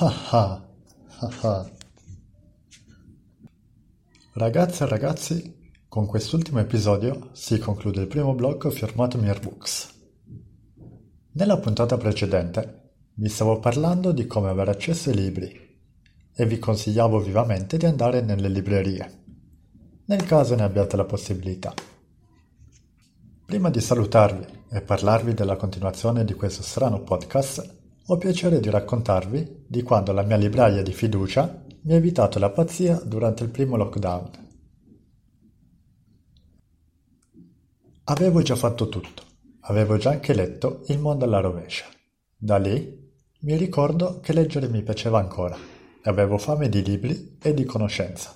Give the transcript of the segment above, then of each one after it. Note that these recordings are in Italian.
Ah ah, Ragazze e ragazzi, con quest'ultimo episodio si conclude il primo blocco firmato Mirbooks. Nella puntata precedente vi stavo parlando di come avere accesso ai libri e vi consigliavo vivamente di andare nelle librerie, nel caso ne abbiate la possibilità. Prima di salutarvi e parlarvi della continuazione di questo strano podcast, ho piacere di raccontarvi di quando la mia libraia di fiducia mi ha evitato la pazzia durante il primo lockdown. Avevo già fatto tutto, avevo già anche letto Il mondo alla rovescia. Da lì mi ricordo che leggere mi piaceva ancora e avevo fame di libri e di conoscenza.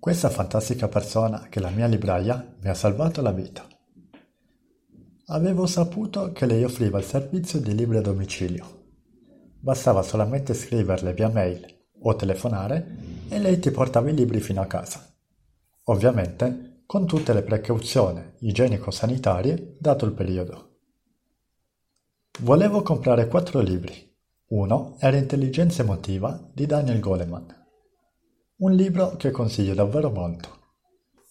Questa fantastica persona che è la mia libraia mi ha salvato la vita. Avevo saputo che lei offriva il servizio di libri a domicilio. Bastava solamente scriverle via mail o telefonare e lei ti portava i libri fino a casa. Ovviamente con tutte le precauzioni igienico-sanitarie dato il periodo. Volevo comprare quattro libri. Uno era Intelligenza emotiva di Daniel Goleman. Un libro che consiglio davvero molto.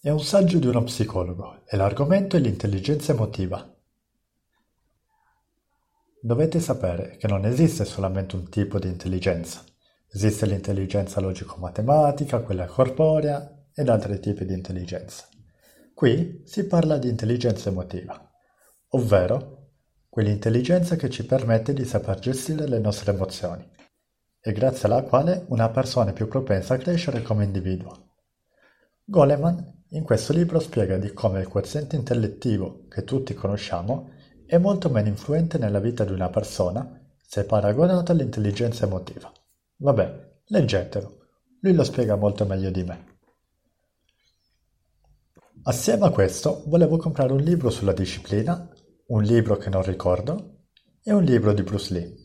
È un saggio di uno psicologo e l'argomento è l'intelligenza emotiva Dovete sapere che non esiste solamente un tipo di intelligenza. Esiste l'intelligenza logico-matematica, quella corporea ed altri tipi di intelligenza. Qui si parla di intelligenza emotiva, ovvero quell'intelligenza che ci permette di saper gestire le nostre emozioni e grazie alla quale una persona è più propensa a crescere come individuo. Goleman in questo libro spiega di come il quoziente intellettivo che tutti conosciamo è molto meno influente nella vita di una persona se paragonato all'intelligenza emotiva. Vabbè, leggetelo, lui lo spiega molto meglio di me. Assieme a questo volevo comprare un libro sulla disciplina, un libro che non ricordo e un libro di Bruce Lee.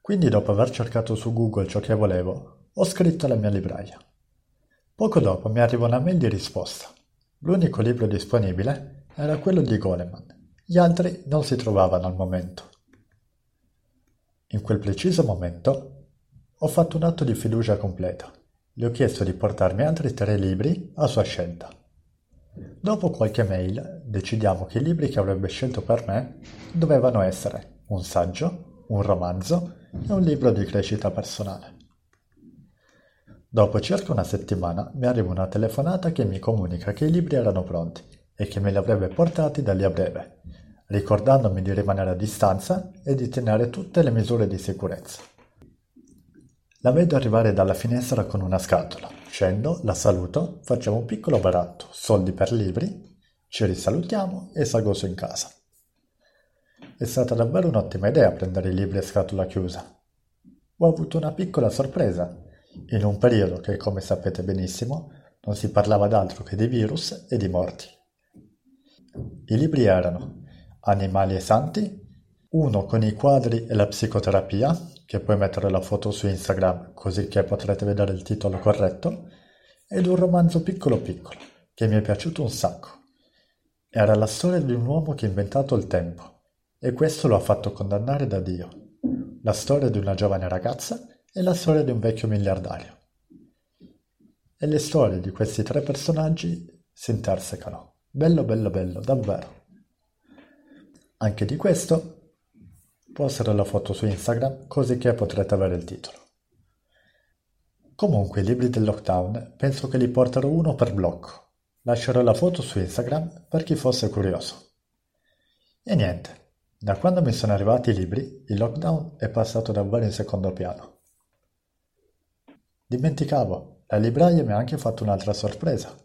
Quindi dopo aver cercato su Google ciò che volevo, ho scritto alla mia libraia. Poco dopo mi arriva una mail di risposta. L'unico libro disponibile era quello di Goleman, gli altri non si trovavano al momento. In quel preciso momento ho fatto un atto di fiducia completa. Le ho chiesto di portarmi altri tre libri a sua scelta. Dopo qualche mail decidiamo che i libri che avrebbe scelto per me dovevano essere un saggio, un romanzo e un libro di crescita personale. Dopo circa una settimana mi arriva una telefonata che mi comunica che i libri erano pronti e che me li avrebbe portati da lì a breve, ricordandomi di rimanere a distanza e di tenere tutte le misure di sicurezza. La vedo arrivare dalla finestra con una scatola. Scendo, la saluto, facciamo un piccolo baratto, soldi per libri, ci risalutiamo e salgo su in casa. È stata davvero un'ottima idea prendere i libri a scatola chiusa. Ho avuto una piccola sorpresa, in un periodo che, come sapete benissimo, non si parlava d'altro che di virus e di morti. I libri erano Animali e santi, uno con i quadri e la psicoterapia, che puoi mettere la foto su Instagram così che potrete vedere il titolo corretto, ed un romanzo piccolo piccolo, che mi è piaciuto un sacco. Era la storia di un uomo che ha inventato il tempo, e questo lo ha fatto condannare da Dio. La storia di una giovane ragazza e la storia di un vecchio miliardario. E le storie di questi tre personaggi si intersecano. Bello, bello, bello, davvero. Anche di questo posterò la foto su Instagram così che potrete avere il titolo. Comunque i libri del lockdown penso che li porterò uno per blocco. Lascerò la foto su Instagram per chi fosse curioso. E niente, da quando mi sono arrivati i libri, il lockdown è passato davvero in secondo piano. Dimenticavo, la libraia mi ha anche fatto un'altra sorpresa.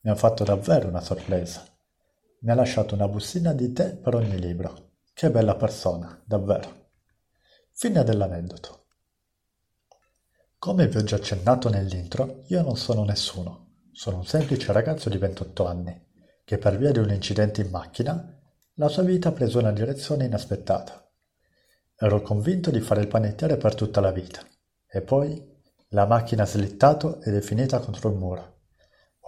Mi ha fatto davvero una sorpresa. Mi ha lasciato una bustina di tè per ogni libro. Che bella persona, davvero. Fine dell'aneddoto. Come vi ho già accennato nell'intro, io non sono nessuno. Sono un semplice ragazzo di 28 anni, che per via di un incidente in macchina, la sua vita ha preso una direzione inaspettata. Ero convinto di fare il panettiere per tutta la vita. E poi la macchina ha slittato ed è finita contro il muro.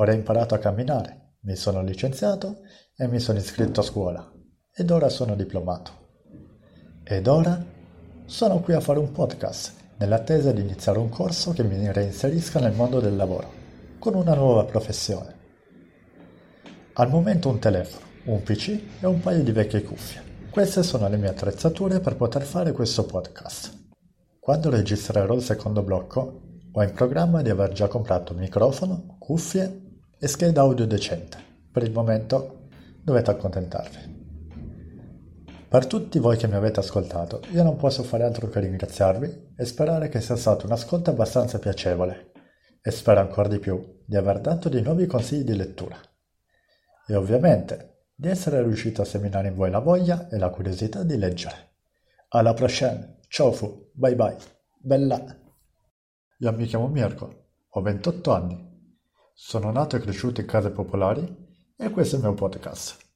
Ora ho imparato a camminare, mi sono licenziato e mi sono iscritto a scuola ed ora sono diplomato. Ed ora sono qui a fare un podcast nell'attesa di iniziare un corso che mi reinserisca nel mondo del lavoro, con una nuova professione. Al momento un telefono, un PC e un paio di vecchie cuffie. Queste sono le mie attrezzature per poter fare questo podcast. Quando registrerò il secondo blocco, ho in programma di aver già comprato microfono, cuffie e scheda audio decente. Per il momento dovete accontentarvi. Per tutti voi che mi avete ascoltato, io non posso fare altro che ringraziarvi e sperare che sia stato un ascolto abbastanza piacevole e spero ancora di più di aver dato dei nuovi consigli di lettura e ovviamente di essere riuscito a seminare in voi la voglia e la curiosità di leggere. Alla prossima, ciao fu, bye bye, bella! Io mi chiamo Mirko, ho 28 anni, sono nato e cresciuto in case popolari e questo è il mio podcast.